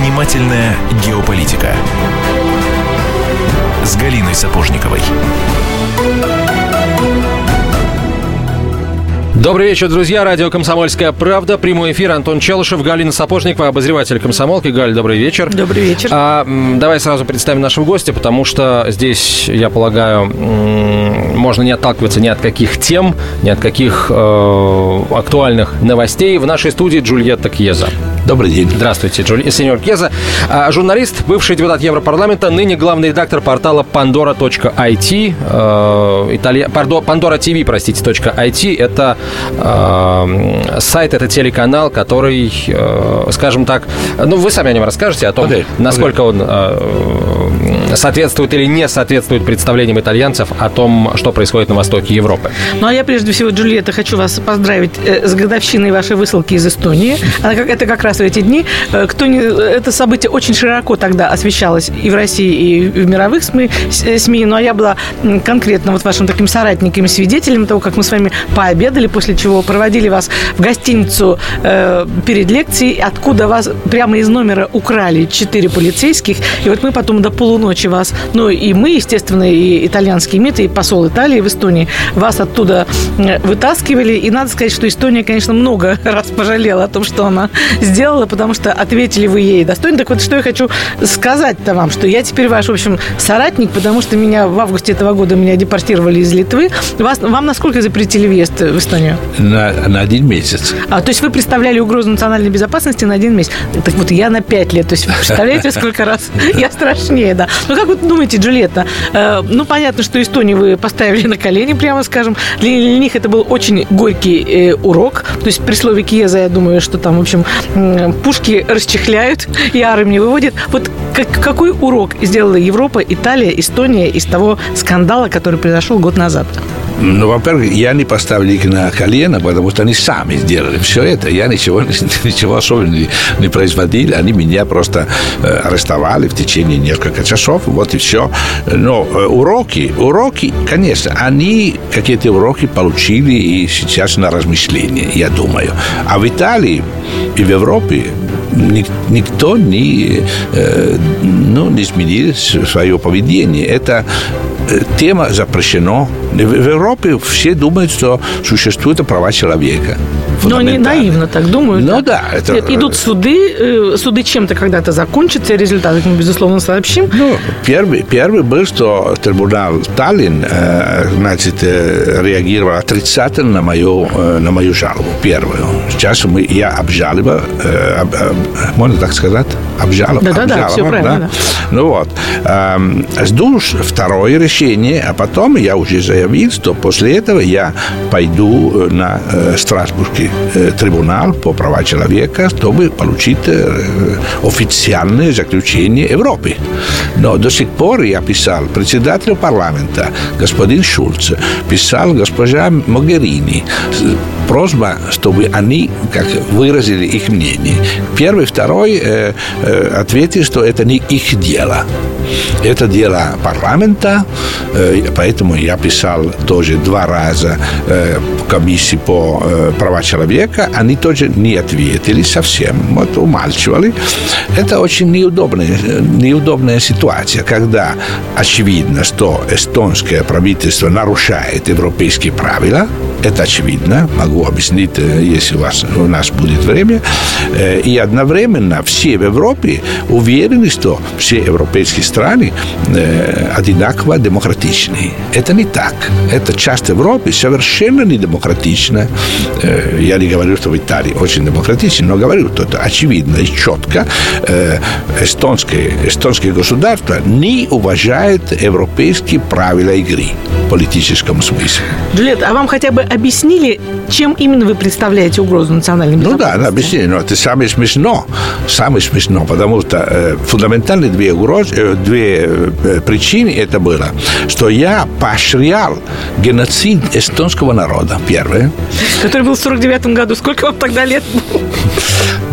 Занимательная геополитика с Галиной Сапожниковой. Добрый вечер, друзья. Радио «Комсомольская правда». Прямой эфир. Антон Челышев, Галина Сапожникова, обозреватель «Комсомолки». Галь, добрый вечер. Добрый вечер. А, давай сразу представим нашего гостя, потому что здесь, я полагаю, можно не отталкиваться ни от каких тем, ни от каких э, актуальных новостей. В нашей студии Джульетта Кьеза. Добрый день. Здравствуйте, Джули... сеньор Кеза. А, журналист, бывший депутат Европарламента, ныне главный редактор портала pandora.it. Э, италья... Pandora TV, простите, .it. Это э, сайт, это телеканал, который, э, скажем так, ну, вы сами о нем расскажете, о том, okay. насколько okay. он э, соответствует или не соответствует представлениям итальянцев о том, что происходит на востоке Европы. Ну, а я прежде всего, Джульетта, хочу вас поздравить э, с годовщиной вашей высылки из Эстонии. Это как раз в эти дни. Э, кто не, это событие очень широко тогда освещалось и в России, и в мировых СМИ, СМИ. Ну, а я была конкретно вот вашим таким соратником и свидетелем того, как мы с вами пообедали, после чего проводили вас в гостиницу э, перед лекцией, откуда вас прямо из номера украли четыре полицейских. И вот мы потом до полуночи вас, ну и мы, естественно, и итальянский МИД, и посол Италии в Эстонии, вас оттуда вытаскивали. И надо сказать, что Эстония, конечно, много раз пожалела о том, что она сделала, потому что ответили вы ей достойно. Так вот, что я хочу сказать-то вам, что я теперь ваш, в общем, соратник, потому что меня в августе этого года меня депортировали из Литвы. Вас, вам насколько запретили въезд в Эстонию? На, на один месяц. А, то есть вы представляли угрозу национальной безопасности на один месяц. Так вот, я на пять лет. То есть, представляете, сколько раз я страшнее, да. Ну, как вы думаете, Джульетта, э, ну, понятно, что Эстонию вы поставили на колени, прямо скажем. Для, для них это был очень горький э, урок. То есть, при слове Киеза, я думаю, что там, в общем, пушки расчехляют и армии выводят. Вот как, какой урок сделала Европа, Италия, Эстония из того скандала, который произошел год назад? Ну, во-первых, я не поставил их на колено, потому что они сами сделали все это. Я ничего, ничего особенного не, не производил. Они меня просто э, арестовали в течение нескольких часов. Вот и все. Но э, уроки, уроки, конечно, они какие-то уроки получили и сейчас на размышление, я думаю. А в Италии и в Европе никто не, э, ну, не изменил свое поведение. Это тема запрещена. В Европе все думают, что существуют права человека. Но они наивно так думают. Ну да. Это... Нет, идут суды, э, суды чем-то когда-то закончатся, результаты мы, безусловно, сообщим. Ну, первый, первый был, что трибунал Таллин, э, значит, э, реагировал отрицательно на мою, на мою жалобу, первую. Сейчас мы, я обжаловал, можно так сказать? Обжаловал. Да-да-да, все правильно. Да? Ну вот. Эм, жду второе решение, а потом я уже заявил, что после этого я пойду на Страсбургский трибунал по правам человека, чтобы получить официальное заключение Европы. Но до сих пор я писал председателю парламента, господин Шульц, писал госпожа Могерини, просьба, чтобы они как выразили их мнение. Первый, второй э, э, ответил, что это не их дело. Это дело парламента, э, поэтому я писал тоже два раза э, комиссии по э, правам человека, они тоже не ответили совсем, вот умалчивали. Это очень неудобная, неудобная ситуация, когда очевидно, что эстонское правительство нарушает европейские правила, это очевидно, могу объяснить, если у, вас, у нас будет время. И одновременно все в Европе уверены, что все европейские страны одинаково демократичны. Это не так. Это часть Европы совершенно не демократична. Я не говорю, что в Италии очень демократично, но говорю, что это очевидно и четко. Эстонское, эстонское государство не уважает европейские правила игры в политическом смысле. Джульетта, а вам хотя бы объяснили, чем именно вы представляете угрозу национальной безопасности? Ну да, объяснили, но это самое смешно. Самое смешно, потому что э, фундаментальные две угрозы, э, две э, причины это было, что я поощрял геноцид эстонского народа, первое. Который был в 49 году. Сколько вам тогда лет было?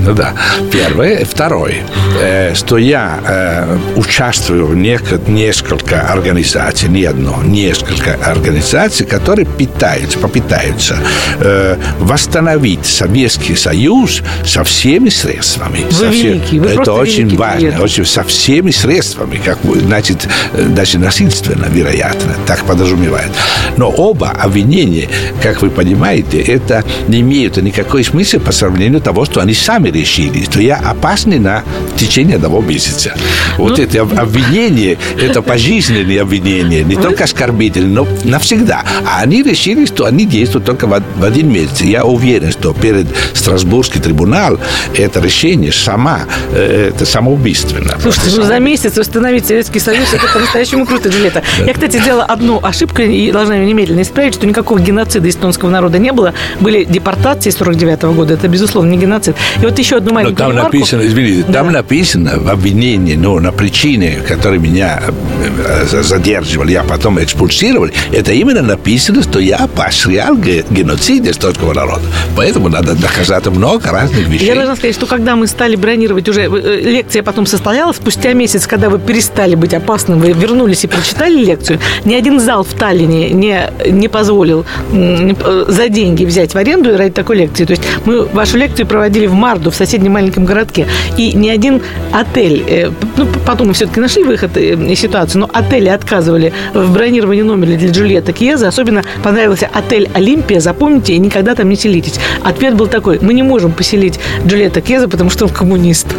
Ну да, первое. Второе, э, что я э, участвую в нек- несколько организаций, не одно, несколько организаций, которые питаются, попытаются э, восстановить Советский Союз со всеми средствами. Вы Со все- великий, вы Это очень великий, важно, очень со всеми средствами, как вы, значит, э, даже насильственно, вероятно, так подразумевает. Но оба обвинения, как вы понимаете, это не имеют никакой смысла по сравнению того, что они сами решили, что я опасный на течение одного месяца. Вот это об- обвинение, это пожизненное обвинение, не только оскорбительное, но навсегда. А они решили, что они действуют только в, од- в один месяц. Я уверен, что перед Страсбургский трибунал это решение сама, э, это самоубийственно. Слушайте, ну за месяц восстановить Советский Союз, это по-настоящему круто, Джульетта. Я, кстати, сделала одну ошибку и должна ее немедленно исправить, что никакого геноцида эстонского народа не было. Были депортации 49 года, это, безусловно, не геноцид. И вот еще одну Но маленькую там ремарку. написано, извините, Да. там написано в обвинении, ну, на причине, которые меня э, э, задерживали, я потом экспульсировали, это именно написано, что я поощрял ге- геноцид эстонского народа. Поэтому надо доказать много разных вещей. Я должна сказать, что когда мы стали бронировать уже, э, лекция потом состоялась, спустя месяц, когда вы перестали быть опасным, вы вернулись и прочитали лекцию, ни один зал в Таллине не, не позволил э, за деньги взять в аренду ради такой лекции. То есть мы вашу лекцию проводили в Марду, в соседнем маленьком городке, и ни один отель, э, ну, потом мы все-таки нашли выход э, из ситуации, но отели отказывали в бронировании номера для Джульетты Кьеза. Особенно понравился отель «Олимпия», запомните, и никогда там не селитесь. Ответ был такой, мы не можем поселить Джульетта Кеза, потому что он коммунист.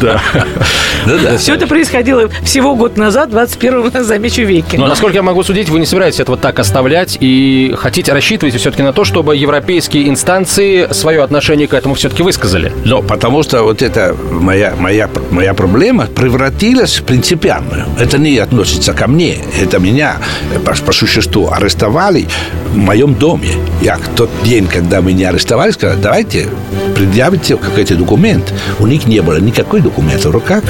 Да. Ну да. Все это происходило всего год назад, 21 замечу веке. Но, насколько я могу судить, вы не собираетесь этого так оставлять и хотите рассчитывать все-таки на то, чтобы европейские инстанции свое отношение к этому все-таки высказали. Но потому что вот эта моя, моя, моя проблема превратилась в принципиальную. Это не относится ко мне. Это меня э, по, по существу арестовали в моем доме. Я в тот день, когда меня арестовали, сказал, давайте предъявите какой-то документ. У них не было никакой документа в руках.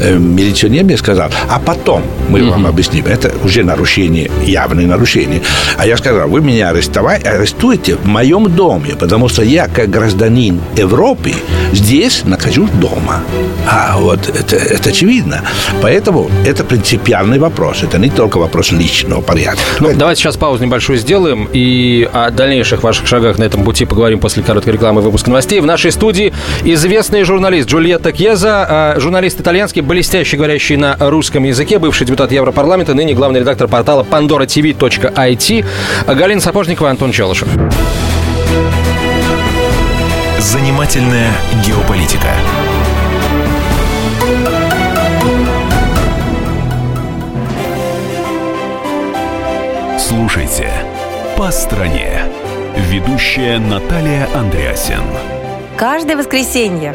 Э, Милиционер мне сказал, а потом мы вам объясним. Это уже нарушение, явное нарушение. А я сказал, вы меня арестовали, арестуете в моем доме, потому что я, как гражданин Европы, здесь нахожусь дома. А вот это, это очевидно. Поэтому это принципиальный вопрос. Это не только вопрос личного порядка. Ну, давайте сейчас паузу небольшую сделаем и о дальнейших ваших шагах на этом пути поговорим после короткой рекламы и выпуска новостей. В нашей студии известный журналист Джульетта Кьеза, э, журналист итальянский, блестяще говорящий на русском языке, бывший депутат Европарламента, ныне главный редактор портала pandoratv.it, Галина Сапожникова, Антон Челышев. Занимательная геополитика. Слушайте «По стране». Ведущая Наталья Андреасин. Каждое воскресенье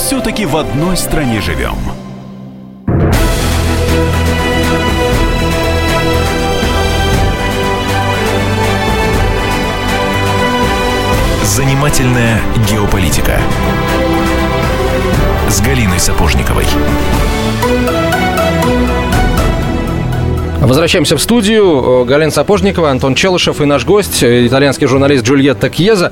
Все-таки в одной стране живем. Занимательная геополитика. С Галиной Сапожниковой. Возвращаемся в студию. Э, Галина Сапожникова, Антон Челышев и наш гость, э, итальянский журналист Джульетта Кьеза.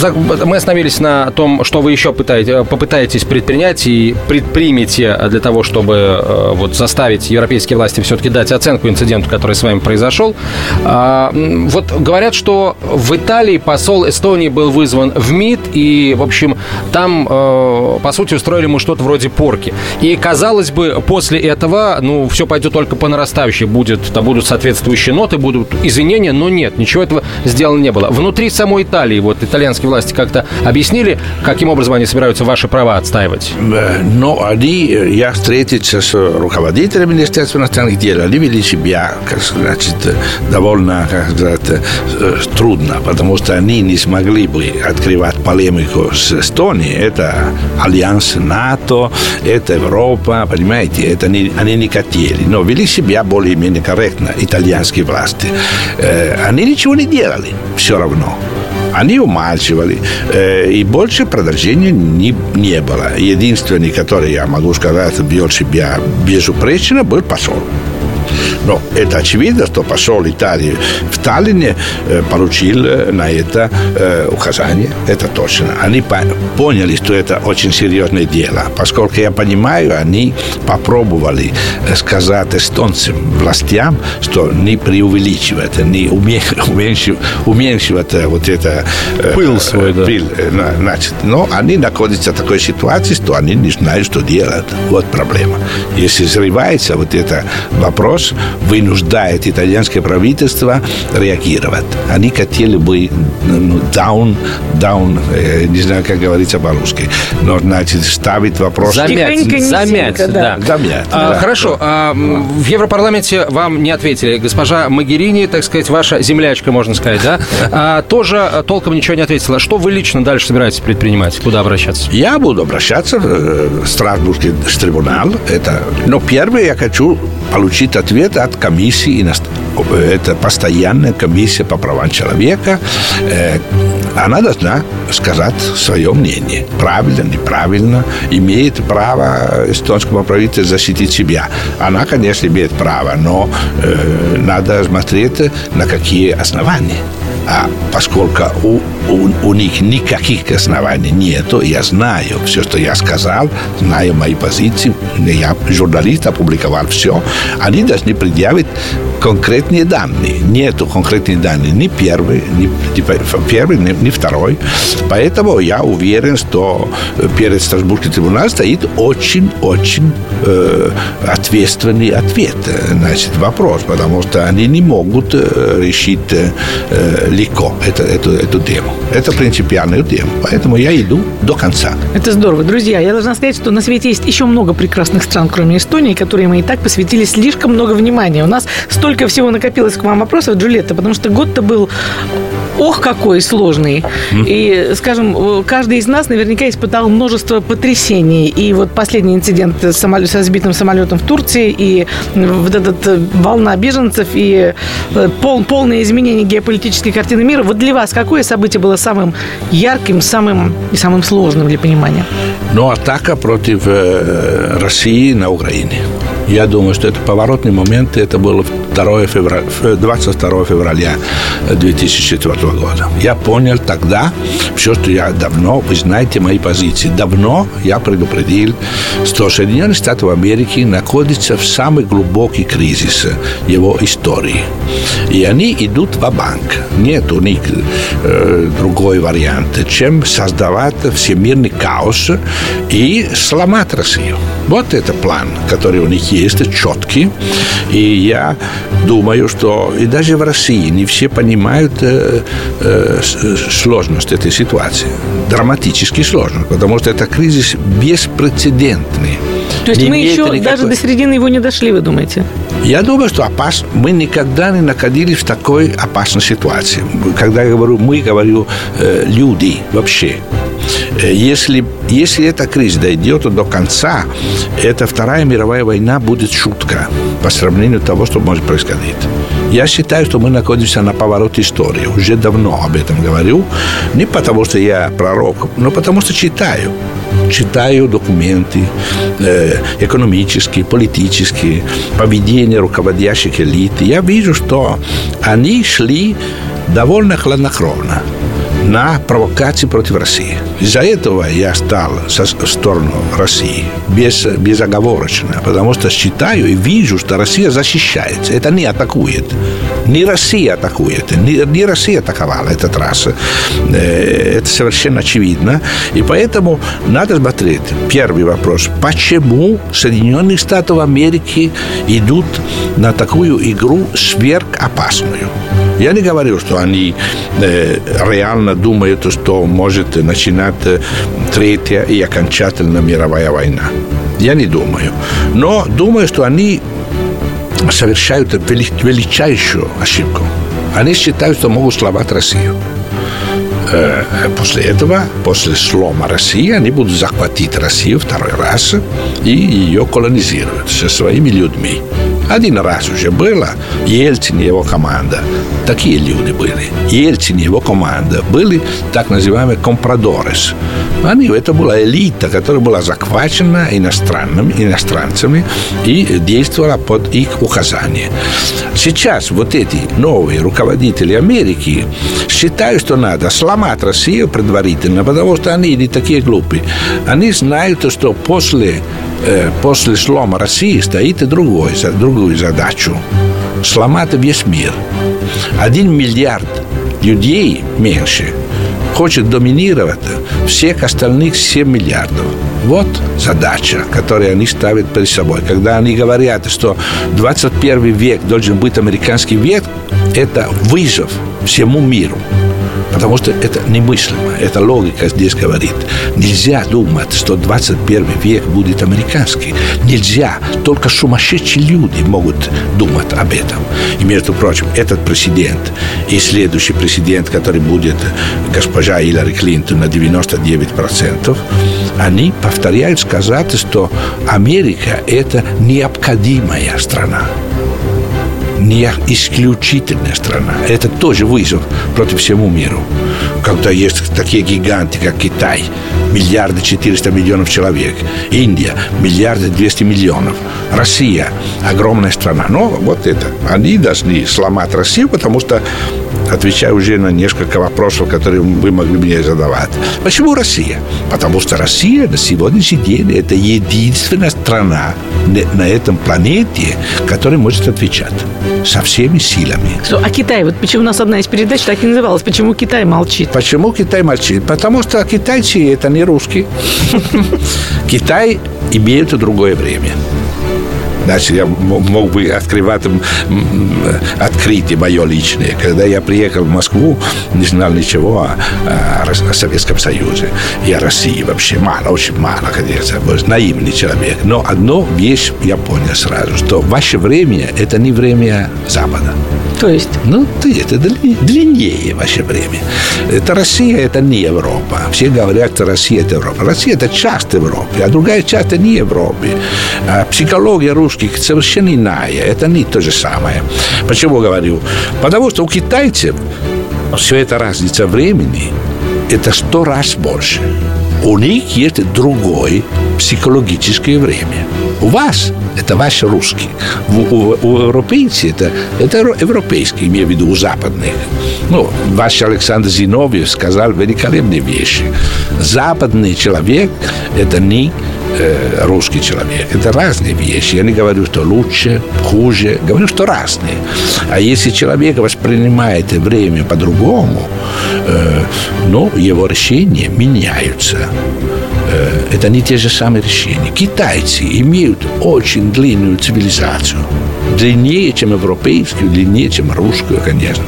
Мы остановились на том, что вы еще пытаете- попытаетесь предпринять и предпримете для того, чтобы э, вот заставить европейские власти все-таки дать оценку инциденту, который с вами произошел. А, Вот говорят, что в Италии посол Эстонии был вызван в МИД, и, в общем, там, э, по сути, устроили ему что-то вроде порки. И, казалось бы, после этого, ну, все пойдет только по нарастающей. Будет, там будут соответствующие ноты, будут извинения, но нет, ничего этого сделано не было. Внутри самой Италии, вот итальянские российские власти как-то объяснили, каким образом они собираются ваши права отстаивать? Э, Но они, э, я встретился с руководителем Министерства иностранных дел, они вели себя, как значит, довольно, как сказать, э, трудно, потому что они не смогли бы открывать полемику с Эстонией. Это альянс НАТО, это Европа, понимаете, это не, они не хотели, но вели себя более-менее корректно итальянские власти. Э, Они ничего не делали все равно. Они умалчивали, э, и больше продолжения не, не было. Единственный, который, я могу сказать, вел себя безупречно, был посол. Но это очевидно, что посол Италии в Таллине получил на это указание. Это точно. Они по- поняли, что это очень серьезное дело. Поскольку я понимаю, они попробовали сказать эстонцам властям, что не преувеличивать, не уме- уменьшив- уменьшивать э, вот это... Пыл свой, да. пыл, на- значит, но они находятся в такой ситуации, что они не знают, что делать. Вот проблема. Если срывается вот этот вопрос, вынуждает итальянское правительство реагировать. Они хотели бы ну, down, down, э, не знаю, как говорится по-русски, но, значит, ставить вопрос... Замять, Тихонько, замять, да. да. Замять, А, да. Хорошо, а, м, в Европарламенте вам не ответили. Госпожа Магерини, так сказать, ваша землячка, можно сказать, да, а, тоже а, толком ничего не ответила. Что вы лично дальше собираетесь предпринимать? Куда обращаться? Я буду обращаться э, в Страсбургский трибунал. Это, но первое я хочу получить ответ от комиссии иност- это постоянная комиссия по правам человека. Э, Она должна сказать свое мнение. Правильно, неправильно. Имеет право эстонского правительства защитить себя. Она, конечно, имеет право, но э, надо смотреть, на какие основания. А поскольку у, у, у них никаких оснований нету, я знаю все, что я сказал, знаю мои позиции, я журналист, опубликовал все, они должны предъявить конкретные данные. Нету конкретных данных ни первый, ни, ни первый, ни, ни второй. Поэтому я уверен, что перед Страсбургским трибуналом стоит очень-очень э, ответственный ответ, значит, вопрос, потому что они не могут э, решить э, легко это, эту, эту тему. Это принципиальную тему. Поэтому я иду до конца. Это здорово. Друзья, я должна сказать, что на свете есть еще много прекрасных стран, кроме Эстонии, которые мы и так посвятили слишком много внимания. У нас столько всего накопилось к вам вопросов, Джульетта, потому что год-то был ох, какой сложный. И, скажем, каждый из нас наверняка испытал множество потрясений. И вот последний инцидент со сбитым самолетом в Турции, и вот эта волна беженцев, и э, пол, полное изменение геополитической картины мира. Вот для вас какое событие было самым ярким, самым и самым сложным для понимания? Но атака против э, России на Украине. Я думаю, что это поворотный момент. Это было 2 февраля, 22 февраля 2004 года. Я понял тогда все, что я давно, вы знаете мои позиции, давно я предупредил, что Соединенные Штаты Америки находятся в самый глубокий кризис его истории. И они идут в банк Нет у них э, другой вариант, чем создавать всемирный хаос и сломать Россию. Вот это план, который у них есть, четкий. И я думаю, что и даже в России не все понимают э, э, сложность этой ситуации. Драматически сложно, потому что это кризис беспрецедентный. То есть Не мы еще никакой- даже до середины его не дошли, вы думаете? я думаю, что опас... мы никогда не находились в такой опасной ситуации. Когда я говорю мы, говорю э, люди вообще. Э, Если, если эта кризис дойдет до конца, эта Вторая мировая война будет шутка по сравнению того, что может происходить. Я считаю, что мы находимся на повороте истории. Уже давно об этом говорю. Не потому, что я пророк, но потому, что читаю читаю документы э, экономические, политические, поведение руководящих элит. Я вижу, что они шли довольно хладнокровно на провокации против России. Из-за этого я стал со сторону России без, безоговорочно, потому что считаю и вижу, что Россия защищается. Это не атакует. Не Россия атакует, не, не Россия атаковала этот раз. Э, Это совершенно очевидно. И поэтому надо смотреть. Первый вопрос. Почему Соединенные Штаты Америки идут на такую игру сверхопасную? Я не говорю, что они э, реально думают, что может начинать э, третья и окончательно мировая война. Я не думаю. Но думаю, что они совершают величайшую ошибку. Они считают, что могут сломать Россию. Э, после этого, после слома России, они будут захватить Россию второй раз и ее колонизировать со своими людьми. Один раз уже было, Ельцин и его команда. Такие люди были. Ельцин и его команда были так называемые компрадорес. Они, это была элита, которая была захвачена иностранными, иностранцами и действовала под их указание. Сейчас вот эти новые руководители Америки считают, что надо сломать Россию предварительно, потому что они не такие глупые. Они знают, что после, после слома России стоит и другой, другую задачу – сломать весь мир. Один миллиард людей меньше хочет доминировать всех остальных 7 миллиардов. Вот задача, которую они ставят перед собой. Когда они говорят, что 21 век должен быть американский век, это вызов всему миру. Потому что это немыслимо. Эта логика здесь говорит. Нельзя думать, что 21 век будет американский. Нельзя. Только сумасшедшие люди могут думать об этом. И, между прочим, этот президент и следующий президент, который будет госпожа Хиллари Клинтон на 99%, они повторяют сказать, что Америка – это необходимая страна не исключительная страна. Это тоже вызов против всему миру. Когда есть такие гиганты, как Китай, миллиарды 400 миллионов человек, Индия, миллиарды 200 миллионов, Россия, огромная страна. Но вот это, они должны сломать Россию, потому что отвечаю уже на несколько вопросов, которые вы могли мне задавать. Почему Россия? Потому что Россия на сегодняшний день это единственная страна на этом планете, которая может отвечать со всеми силами. А Китай, вот почему у нас одна из передач так и называлась, почему Китай молчит? Почему Китай молчит? Потому что китайцы это не русские. Китай имеет другое время. Значит, я мог бы открывать открытие мое личное. Когда я приехал в Москву, не знал ничего о, о Советском Союзе и о России вообще. Мало, очень мало, конечно. Наивный человек. Но одну вещь я понял сразу, что ваше время – это не время Запада. То есть? Ну, это длиннее ваше время. Это Россия, это не Европа. Все говорят, что Россия – это Европа. Россия – это часть Европы, а другая часть – это не Европы. А психология русских совершенно иная. Это не то же самое. Почему говорю? Потому что у китайцев все это разница времени – это сто раз больше. У них есть другое психологическое время. У вас это ваш русский. У, у, у европейцев это, это европейский, имею в виду у западных. Ну, ваш Александр Зиновьев сказал великолепные вещи. Западный человек – это не э, русский человек. Это разные вещи. Я не говорю, что лучше, хуже. Говорю, что разные. А если человек воспринимает время по-другому, э, ну, его решения меняются. Э, это не те же самые решения. Китайцы имеют очень длинную цивилизацию. Длиннее, чем европейскую, длиннее, чем русскую, конечно.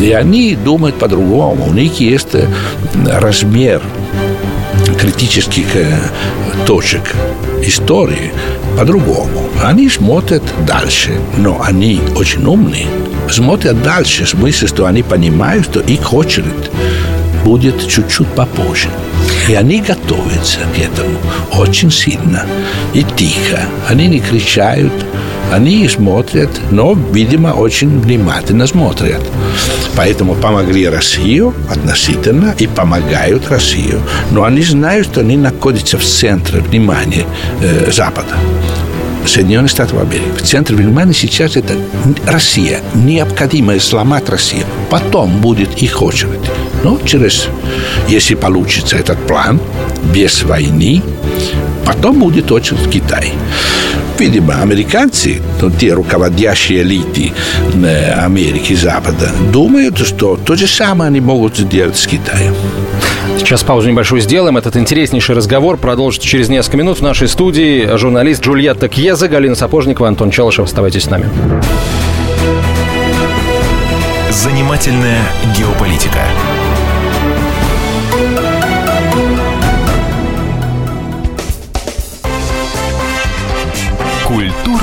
И они думают по-другому. У них есть э, размер критических э, точек истории по-другому. Они смотрят дальше, но они очень умные. Смотрят дальше, в смысле, что они понимают, что их очередь будет чуть-чуть попозже. И они готовятся к этому очень сильно и тихо. Они не кричают, они смотрят, но, видимо, очень внимательно смотрят. Поэтому помогли Россию относительно и помогают Россию. Но они знают, что они находятся в центре внимания э, Запада. Соединенных Штатов Америки. В центре внимания сейчас это Россия. Необходимо сломать Россию. Потом будет их очередь. Но через, если получится этот план, без войны, потом будет очередь Китай. Видимо, американцы, ну, те руководящие элиты э, Америки, Запада, думают, что то же самое они могут сделать с Китаем. Сейчас паузу небольшую сделаем. Этот интереснейший разговор продолжится через несколько минут в нашей студии. Журналист Джульетта Кьеза, Галина Сапожникова, Антон Челышев. Оставайтесь с нами. Занимательная геополитика.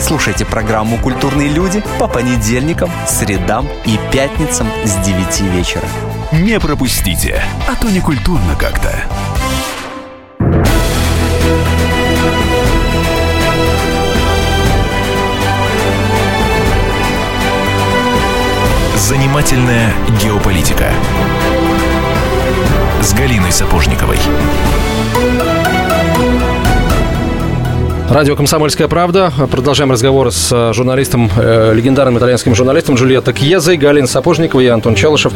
Слушайте программу «Культурные люди» по понедельникам, средам и пятницам с 9 вечера. Не пропустите, а то не культурно как-то. Занимательная геополитика с Галиной Сапожниковой. Радио «Комсомольская правда». Продолжаем разговор с э, журналистом, э, легендарным итальянским журналистом Джульетта Кьезой, Галина Сапожникова и Антон Челышев.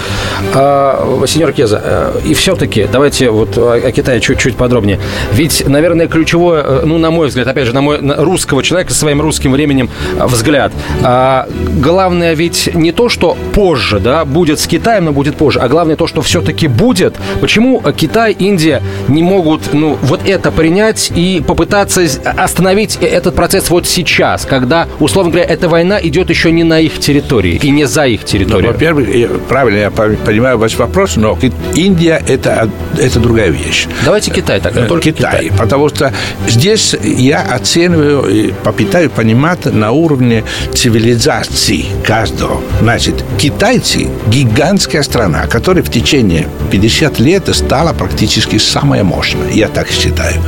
А, сеньор Кьеза, э, и все-таки давайте вот о, Китае чуть-чуть подробнее. Ведь, наверное, ключевое, э, ну, на мой взгляд, опять же, на мой на русского человека со своим русским временем э, взгляд. А, главное ведь не то, что позже, да, будет с Китаем, но будет позже, а главное то, что все-таки будет. Почему Китай, Индия не могут, ну, вот это принять и попытаться остановить остановить этот процесс вот сейчас, когда, условно говоря, эта война идет еще не на их территории и не за их территорией? Ну, во-первых, правильно я понимаю ваш вопрос, но Индия это, это другая вещь. Давайте Китай так, только Китай, Китай. Потому что здесь я оцениваю и попытаюсь понимать на уровне цивилизации каждого. Значит, китайцы – гигантская страна, которая в течение 50 лет стала практически самая мощная. Я так считаю.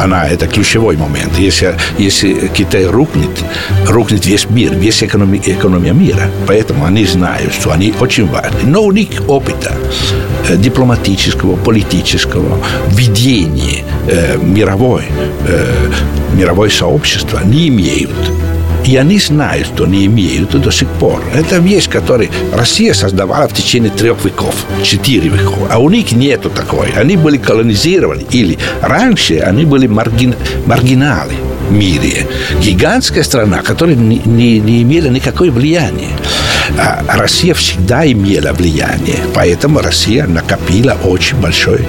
Она – это ключевой момент если, если Китай рухнет, рухнет весь мир, весь экономи, экономия мира. Поэтому они знают, что они очень важны. Но у них опыта э, дипломатического, политического, ведения э, мировой, э, мировое сообщества не имеют. И они знают, что они имеют до сих пор. Это вещь, которую Россия создавала в течение трех веков, четыре веков. А у них нету такой. Они были колонизированы. Или раньше они были маргин, маргиналы мире. Гигантская страна, которая не, не, не имела никакое влияния. А Россия всегда имела влияние, поэтому Россия накопила очень большой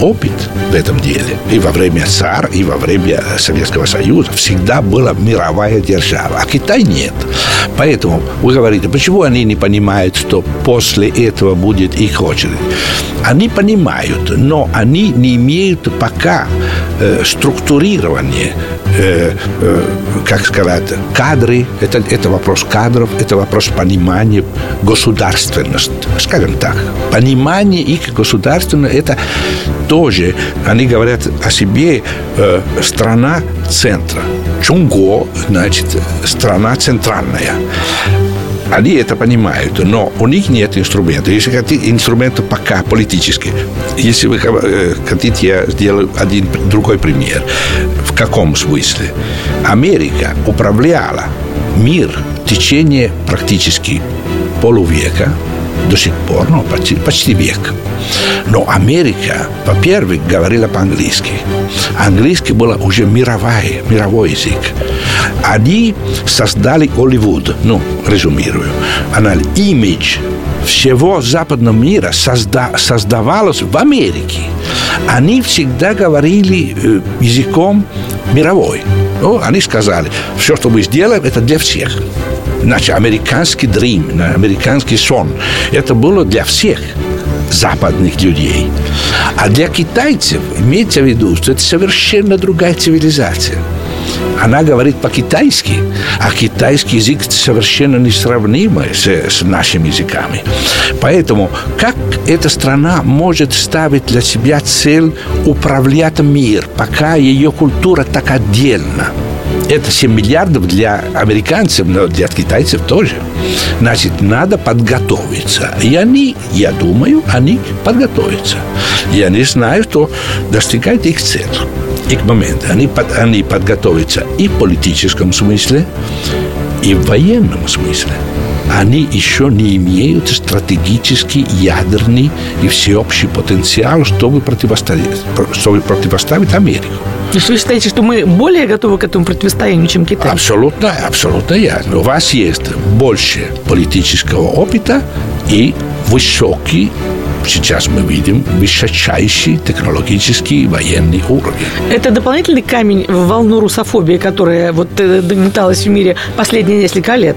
опыт в этом деле. И во время ЦАР, и во время Советского Союза всегда была мировая держава, а Китай нет. Поэтому вы говорите, почему они не понимают, что после этого будет их очередь? Они понимают, но они не имеют пока э, структурирования э, э, как сказать, кадры, это, это вопрос кадров, это вопрос понимания государственности, скажем так. Понимание их государственного, это тоже, они говорят о себе, э, страна центра. Чунго, значит, страна центральная. Они это понимают, но у них нет инструмента. Если хотите, инструмента пока политические. Если вы э, хотите, я сделаю один другой пример. В каком смысле? Америка управляла мир течение практически полувека до сих пор, ну, почти, почти век. Но Америка, во-первых, говорила по-английски. Английский был уже мировой, мировой язык. Они создали Голливуд, ну, резюмирую. Она имидж всего западного мира созда, создавалось в Америке. Они всегда говорили э, языком мировой. Ну, они сказали, все, что мы сделаем, это для всех. Значит, американский дрим, американский сон, это было для всех западных людей. А для китайцев, имейте в виду, что это совершенно другая цивилизация. Она говорит по-китайски, а китайский язык совершенно несравнимый с, с нашими языками. Поэтому как эта страна может ставить для себя цель управлять мир, пока ее культура так отдельна? Это 7 миллиардов для американцев, но для китайцев тоже. Значит, надо подготовиться. И они, я думаю, они подготовятся. И они знают, что достигать их цель. Их момент. Они, под, они подготовятся и в политическом смысле, и в военном смысле они еще не имеют стратегический, ядерный и всеобщий потенциал, чтобы противоставить, чтобы противоставить Америку. То есть вы считаете, что мы более готовы к этому противостоянию, чем Китай? Абсолютно, абсолютно я. У вас есть больше политического опыта и высокий сейчас мы видим высочайший технологический военный уровень. Это дополнительный камень в волну русофобии, которая вот э, догнеталась в мире последние несколько лет.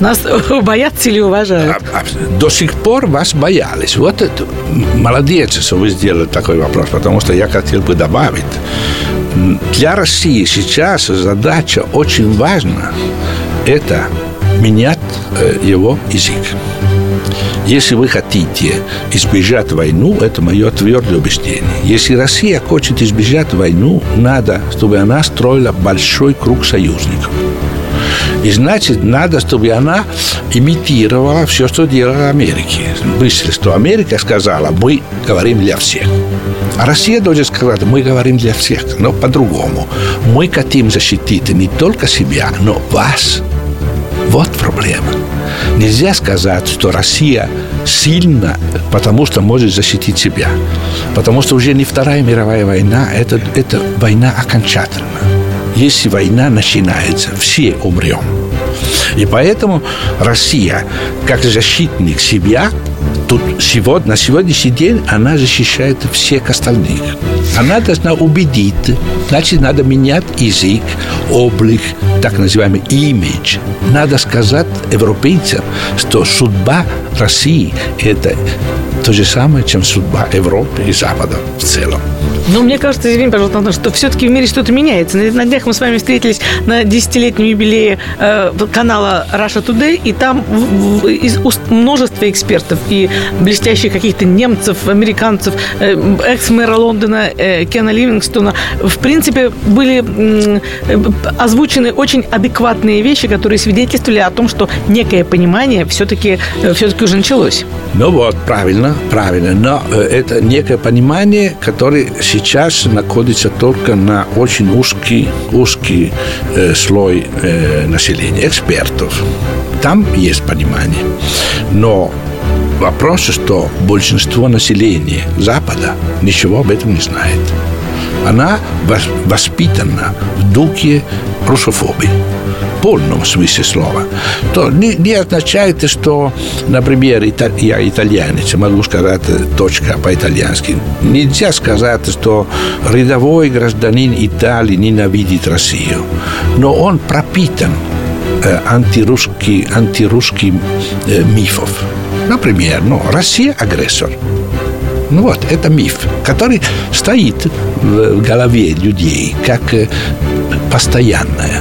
Нас боятся или уважают? А, а, до сих пор вас боялись. Вот это молодец, что вы сделали такой вопрос, потому что я хотел бы добавить. Для России сейчас задача очень важна. Это менять э, его язык. Если вы хотите избежать войну, это мое твердое убеждение. Если Россия хочет избежать войну, надо, чтобы она строила большой круг союзников. И значит, надо, чтобы она имитировала все, что делала Америка. Мысль, что Америка сказала, мы говорим для всех. А Россия должна сказать, мы говорим для всех, но по-другому. Мы хотим защитить не только себя, но вас. Вот проблема. Нельзя сказать, что Россия сильна, потому что может защитить себя. Потому что уже не Вторая мировая война, это, это война окончательно. Если война начинается, все умрем. И поэтому Россия, как защитник себя, тут сегодня, на сегодняшний день она защищает всех остальных. Она должна убедить, значит, надо менять язык, облик, так называемый имидж. Надо сказать европейцам, что судьба России – это то же самое, чем судьба Европы и Запада в целом. Ну, мне кажется, извини, пожалуйста, что все-таки в мире что-то меняется. На днях мы с вами встретились на десятилетнем юбилее э, канала Russia Today, и там в, в, из уст множества экспертов и блестящих каких-то немцев, американцев, э, экс-мэра Лондона э, Кена Ливингстона, в принципе, были э, озвучены очень адекватные вещи, которые свидетельствовали о том, что некое понимание все-таки э, все-таки уже началось. Ну вот, правильно, правильно. Но э, это некое понимание, которое сейчас находится только на очень узкий, узкий э, слой э, населения, экспертов. Там есть понимание. Но вопрос, что большинство населения Запада ничего об этом не знает. Она воспитана в духе русофобии полном смысле слова, то не, не означает, что, например, я итальянец, могу сказать точка по-итальянски. Нельзя сказать, что рядовой гражданин Италии ненавидит Россию, но он пропитан э, антирусский, антирусским э, мифов. Например, ну, Россия агрессор. Ну вот, это миф, который стоит в голове людей как э, постоянная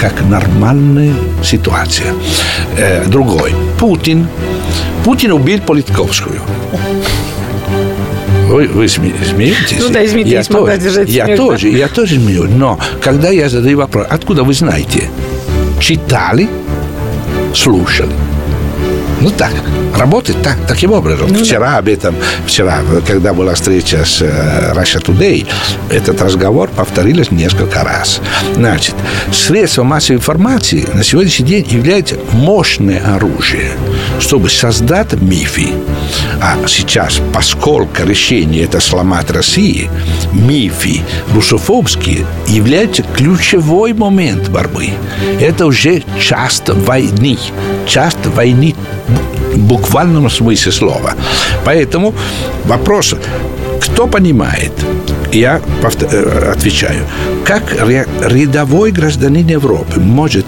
как нормальная ситуация. Э, другой. Путин. Путин убил Политковскую. Вы, вы смеетесь? Ну да, извините, я, смогла тоже, держать Я тоже, я тоже смеюсь. Но когда я задаю вопрос, откуда вы знаете? Читали, слушали. Ну так, работает так, таким образом. Ну, вчера да. об этом, вчера, когда была встреча с uh, Russia Today, этот разговор повторился несколько раз. Значит, средства массовой информации на сегодняшний день являются мощное оружие, чтобы создать мифы. А сейчас, поскольку решение это сломать Россию, мифы русофобские являются ключевой момент борьбы. Это уже часть войны, часть войны буквальном смысле слова. Поэтому вопрос, кто понимает, я э, отвечаю, как рядовой гражданин Европы может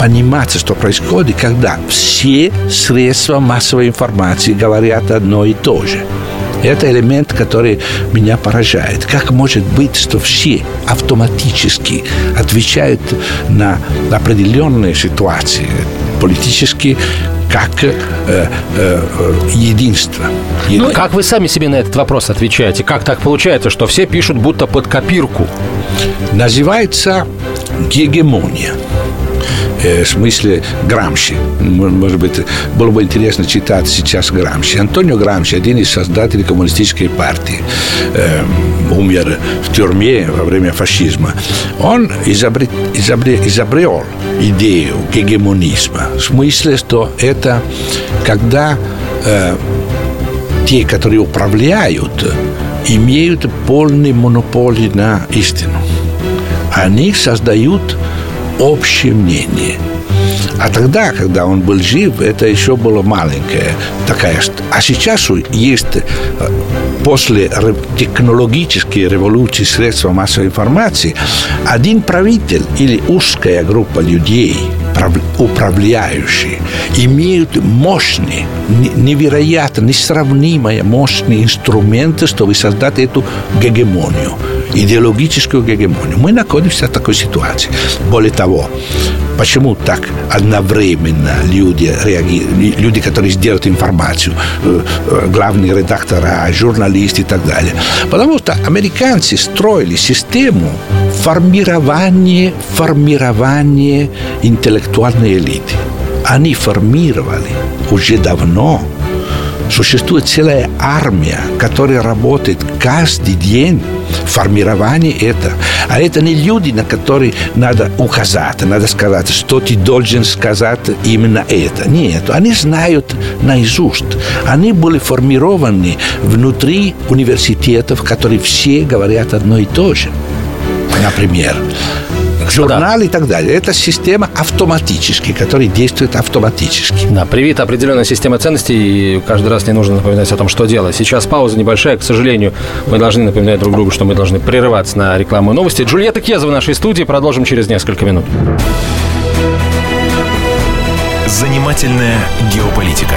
понимать, что происходит, когда все средства массовой информации говорят одно и то же. Это элемент, который меня поражает. Как может быть, что все автоматически отвечают на определенные ситуации, политические, как э, э, единство. Ну, как вы сами себе на этот вопрос отвечаете? Как так получается, что все пишут будто под копирку? Называется гегемония. Э, в смысле Грамши. Может быть, было бы интересно читать сейчас Грамши. Антонио Грамши, один из создателей коммунистической партии, э, умер в тюрьме во время фашизма. Он изобрет, изобрет, изобрел идею гегемонизма. В смысле, что это когда э, те, которые управляют, имеют полный монополий на истину. Они создают общее мнение. А тогда, когда он был жив, это еще было маленькое такая. А сейчас есть э, после технологической революции средства массовой информации один правитель или узкая группа людей – управляющие имеют мощные, невероятно, несравнимые мощные инструменты, чтобы создать эту гегемонию, идеологическую гегемонию. Мы находимся в такой ситуации. Более того, почему так одновременно люди реагируют, люди, которые сделают информацию, главные редактора, журналисты и так далее. Потому что американцы строили систему формирования, формирования интеллектуальной элиты. Они формировали уже давно Существует целая армия, которая работает каждый день формирование это. А это не люди, на которые надо указать, надо сказать, что ты должен сказать именно это. Нет, они знают наизусть. Они были формированы внутри университетов, которые все говорят одно и то же. Например, журнал да. и так далее. Это система автоматически, которая действует автоматически. Да, привит определенная система ценностей, и каждый раз не нужно напоминать о том, что делать. Сейчас пауза небольшая, к сожалению, мы должны напоминать друг другу, что мы должны прерываться на рекламу и новости. Джульетта Кеза в нашей студии, продолжим через несколько минут. Занимательная геополитика.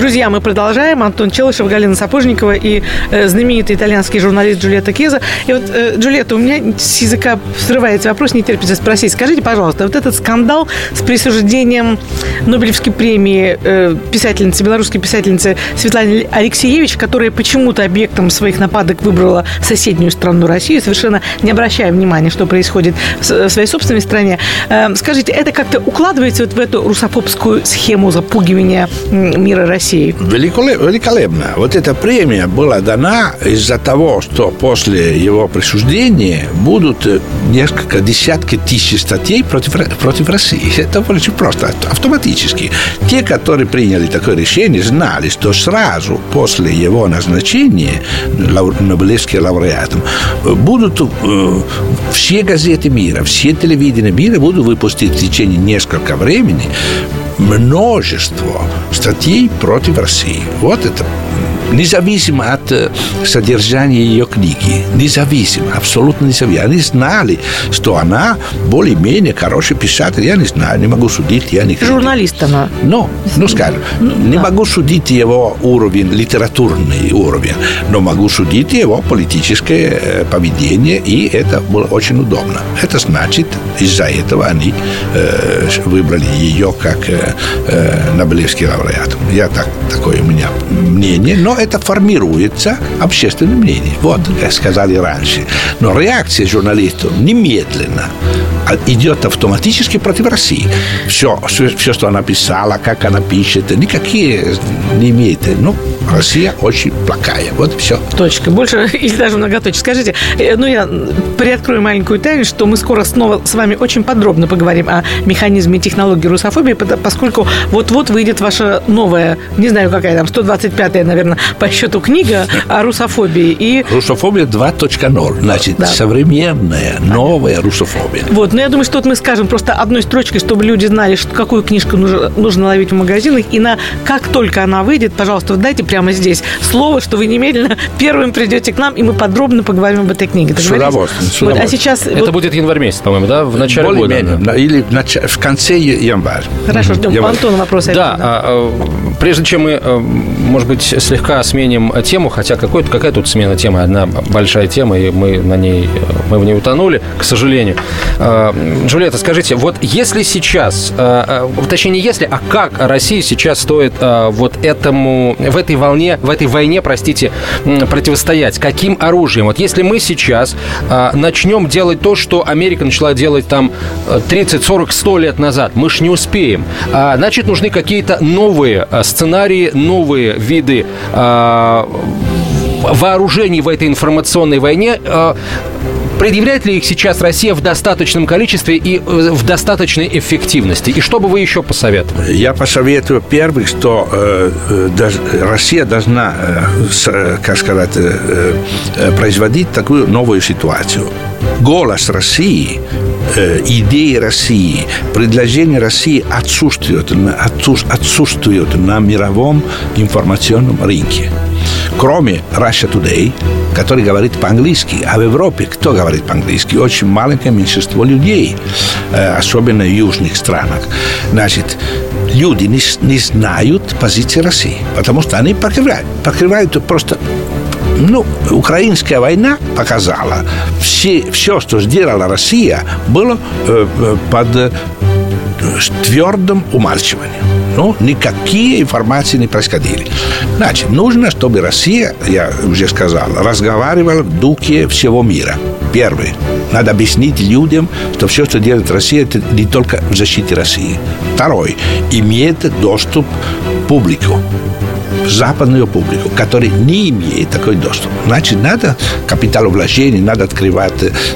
Друзья, мы продолжаем. Антон Челышев, Галина Сапожникова и э, знаменитый итальянский журналист Джульетта Кеза. И вот, э, Джульетта, у меня с языка срывается вопрос, не терпится спросить. Скажите, пожалуйста, вот этот скандал с присуждением Нобелевской премии э, писательницы, белорусской писательницы Светлане Алексеевич, которая почему-то объектом своих нападок выбрала соседнюю страну Россию, совершенно не обращая внимания, что происходит в своей собственной стране. Э, скажите, это как-то укладывается вот в эту русофобскую схему запугивания мира России? России. Великолепно. Вот эта премия была дана из-за того, что после его присуждения будут э, несколько десятки тысяч статей против, против России. Это очень просто, автоматически. Те, которые приняли такое решение, знали, что сразу после его назначения Нобелевским лауреатом будут э, все газеты мира, все телевидения мира будут выпустить в течение несколько времени множество статей против России. Вот это независимо от э, содержания ее книги, независимо, абсолютно независимо. Они знали, что она более-менее хороший писатель. Я не знаю, не могу судить, я не Журналист она. Но, ну, скажем, ну, не да. могу судить его уровень, литературный уровень, но могу судить его политическое э, поведение, и это было очень удобно. Это значит, из-за этого они э, выбрали ее как э, э, Нобелевский лауреат. Я так, такое у меня мнение, но это формируется общественным мнением. Вот, как сказали раньше. Но реакция журналистов немедленно идет автоматически против России. Все, все, все, что она писала, как она пишет, никакие не имеет. Ну, Россия очень плохая. Вот все. Точка. Больше или даже многоточие. Скажите, э, ну я приоткрою маленькую тайну, что мы скоро снова с вами очень подробно поговорим о механизме и технологии русофобии, поскольку вот-вот выйдет ваша новая, не знаю какая там, 125-я, наверное, по счету книга о русофобии. И... Русофобия 2.0. Значит, да. современная, новая русофобия. Вот, но я думаю, что вот мы скажем просто одной строчкой, чтобы люди знали, что, какую книжку нужно, нужно ловить в магазинах. И на как только она выйдет, пожалуйста, вот дайте прямо здесь слово, что вы немедленно первым придете к нам, и мы подробно поговорим об этой книге. С удовольствием, с удовольствием. Вот, а сейчас... Это вот... будет январь месяц, по-моему, да? В начале Более года. Менее, или в, нач... в конце января. Хорошо, ждем январь. Антона вопросы. Да, да. А, а, прежде чем мы, э, может быть, слегка сменим тему, хотя какой какая тут смена темы? Одна большая тема, и мы на ней, мы в ней утонули, к сожалению. А, Джульетта, скажите, вот если сейчас, точнее не если, а как Россия сейчас стоит вот этому, в этой волне, в этой войне, простите, противостоять? Каким оружием? Вот если мы сейчас начнем делать то, что Америка начала делать там 30, 40, 100 лет назад, мы ж не успеем. Значит, нужны какие-то новые сценарии, новые виды вооружений в этой информационной войне. Предъявляет ли их сейчас Россия в достаточном количестве и э, в достаточной эффективности? И что бы вы еще посоветовали? Я посоветую, первых, что э, э, Россия должна, э, как сказать, э, э, производить такую новую ситуацию. Голос России идеи России, предложения России отсутствуют, отсутствуют на мировом информационном рынке. Кроме Russia Today, который говорит по-английски. А в Европе кто говорит по-английски? Очень маленькое меньшинство людей, э, особенно в южных странах. Значит, люди не, не знают позиции России, потому что они покрывают, покрывают просто ну, украинская война показала, все, все, что сделала Россия, было э, э под э, твердым умалчиванием. Ну, никакие информации не происходили. Значит, нужно, чтобы Россия, я уже сказал, разговаривала в духе всего мира. Первый. Надо объяснить людям, что все, что делает Россия, это не только в защите России. Второй. Имеет доступ к публику западную публику, которая не имеет такой доступ. Значит, надо капиталовложение, надо открывать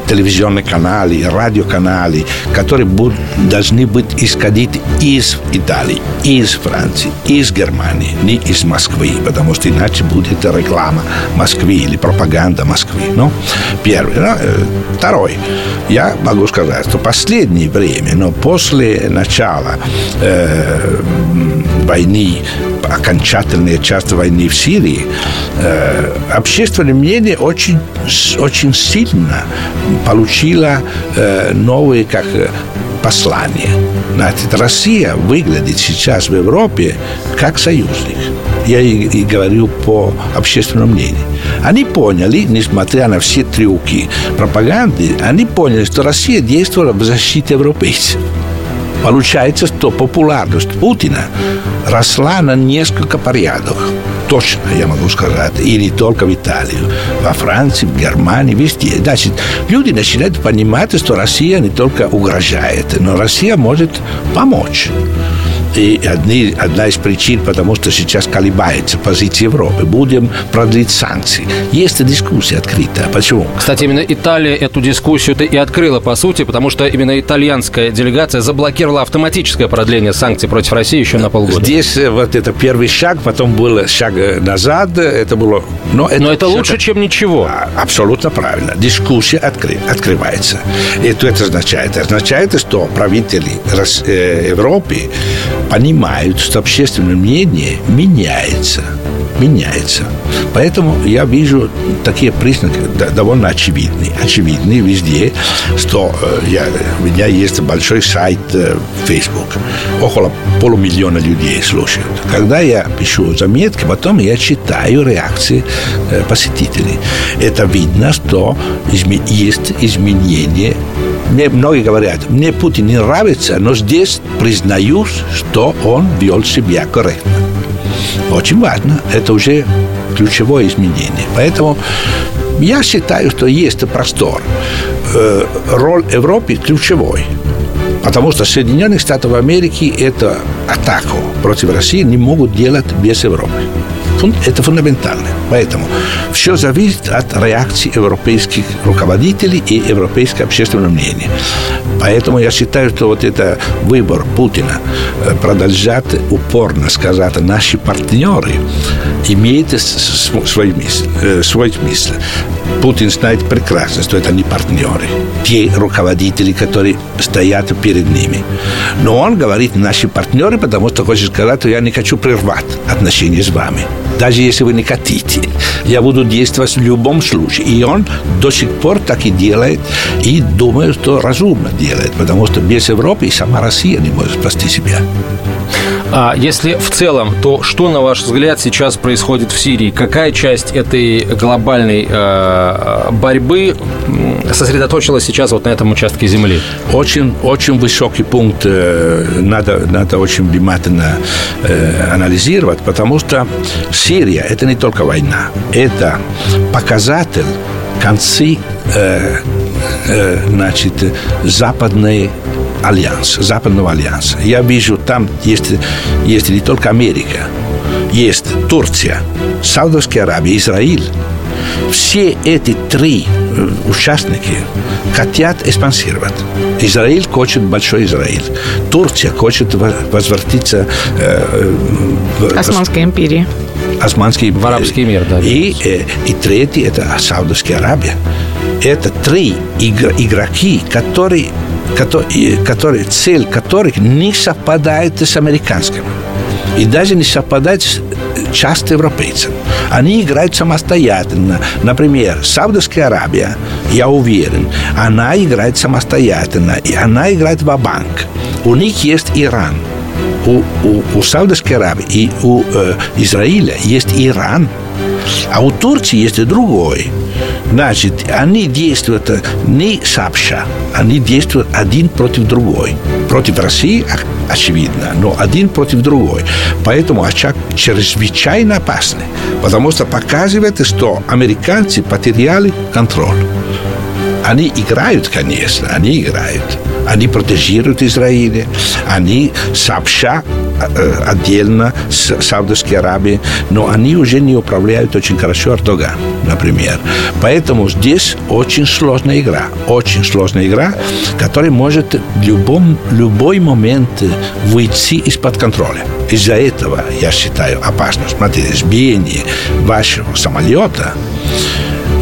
телевизионные каналы, радиоканалы, которые будут, должны быть исходить из Италии, из Франции, из Германии, не из Москвы, потому что иначе будет реклама Москвы или пропаганда Москвы. Ну, первый. Ну, второй. Я могу сказать, что последнее время, но после начала э, войны окончательная часть войны в Сирии, э, общественное мнение очень, очень сильно получило э, новые как послания. Значит, Россия выглядит сейчас в Европе как союзник. Я и, и говорю по общественному мнению. Они поняли, несмотря на все трюки пропаганды, они поняли, что Россия действовала в защите европейцев. Получается, что популярность Путина росла на несколько порядков. Точно, я могу сказать. И не только в Италии. Во Франции, в Германии, везде. Значит, люди начинают понимать, что Россия не только угрожает, но Россия может помочь. И одни, одна из причин, потому что сейчас колебается позиция Европы. Будем продлить санкции. Есть дискуссия открытая. Почему? Кстати, именно Италия эту дискуссию и открыла, по сути, потому что именно итальянская делегация заблокировала автоматическое продление санкций против России еще на полгода. Здесь э, вот это первый шаг, потом был шаг э, назад. Это было... Но это, Но это лучше, чем ничего. А, абсолютно правильно. Дискуссия откры... открывается. И это означает? Означает, что правители э, Европы понимают, что общественное мнение меняется. Меняется. Поэтому я вижу такие признаки довольно очевидные. Очевидные везде, что э, я, у меня есть большой сайт э, Facebook. Около полумиллиона людей слушают. Когда я пишу заметки, потом я читаю реакции э, посетителей. Это видно, что есть изменение мне многие говорят, мне Путин не нравится, но здесь признаюсь, что он вел себя корректно. Очень важно. Это уже ключевое изменение. Поэтому я считаю, что есть простор. Э, роль Европы ключевой. Потому что Соединенные Штаты Америки эту атаку против России не могут делать без Европы. Это фундаментально. Поэтому все зависит от реакции европейских руководителей и европейского общественного мнения. Поэтому я считаю, что вот это выбор Путина э, продолжать упорно сказать, наши партнеры смысл. Э, свой смысл. Путин знает прекрасно, что это не партнеры. Те руководители, которые стоят перед ними. Но он говорит наши партнеры, потому что хочет сказать, что я не хочу прервать отношения с вами. Даже если вы не хотите. Я буду действовать в любом случае. И он до сих пор так и делает. И думаю, что разумно делает. Потому что без Европы и сама Россия не может спасти себя. А если в целом, то что, на ваш взгляд, сейчас происходит в Сирии? Какая часть этой глобальной э, борьбы сосредоточилась сейчас вот на этом участке земли? Очень, очень высокий пункт. Э, надо, надо очень внимательно э, анализировать, потому что Сирия – это не только война. Это показатель концы э, э, значит, западной альянс, Западного альянса. Я вижу, там есть, есть не только Америка, есть Турция, Саудовская Аравия, Израиль. Все эти три участники хотят экспансировать. Израиль хочет большой Израиль. Турция хочет возвратиться э, в Османской империи. Османский в арабский мир, да. И, э, и третий это Саудовская Аравия. Это три игроки, которые который, цель которых не совпадает с американским. И даже не совпадает с часто европейцам. Они играют самостоятельно. Например, Саудовская Аравия, я уверен, она играет самостоятельно, и она играет в банк У них есть Иран. У, у, у Саудовской Аравии и у э, Израиля есть Иран. А у Турции есть и другой. Значит, они действуют не сообща, они действуют один против другой. Против России, очевидно, но один против другой. Поэтому очаг чрезвычайно опасный, потому что показывает, что американцы потеряли контроль. Они играют, конечно, они играют. Они протежируют Израиль, они сообща отдельно с Саудовской Аравией, но они уже не управляют очень хорошо Эрдоган, например. Поэтому здесь очень сложная игра, очень сложная игра, которая может в любом, любой момент выйти из-под контроля. Из-за этого, я считаю, опасно. Смотрите, сбиение вашего самолета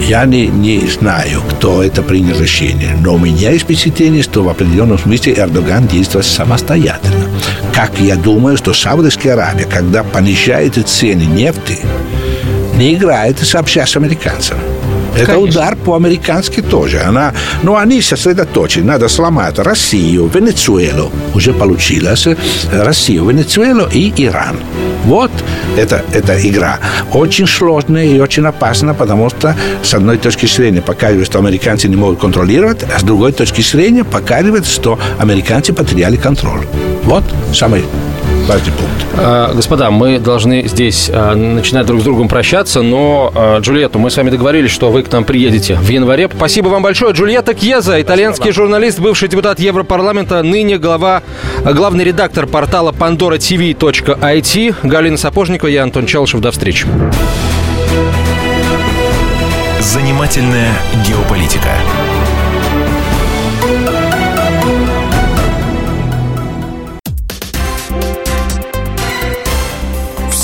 я не, не знаю, кто это принял решение, но у меня есть впечатление, что в определенном смысле Эрдоган действует самостоятельно. Как я думаю, что Саудовская Аравия, когда понижает цены нефти, не играет сообща с американцами. Это Конечно. удар по-американски тоже. Она, но они сосредоточены. Надо сломать Россию, Венесуэлу. Уже получилось. Россию, Венесуэлу и Иран. Вот это, эта игра. Очень сложная и очень опасна, потому что с одной точки зрения показывает, что американцы не могут контролировать, а с другой точки зрения показывает, что американцы потеряли контроль. Вот самый важный пункт. А, господа, мы должны здесь а, начинать друг с другом прощаться, но, а, Джульетту, мы с вами договорились, что вы к нам приедете в январе. Спасибо вам большое. Джульетта Кьеза, итальянский Спасибо. журналист, бывший депутат Европарламента, ныне глава, главный редактор портала pandora.tv.it. Галина Сапожникова, я Антон Челышев. До встречи. Занимательная геополитика.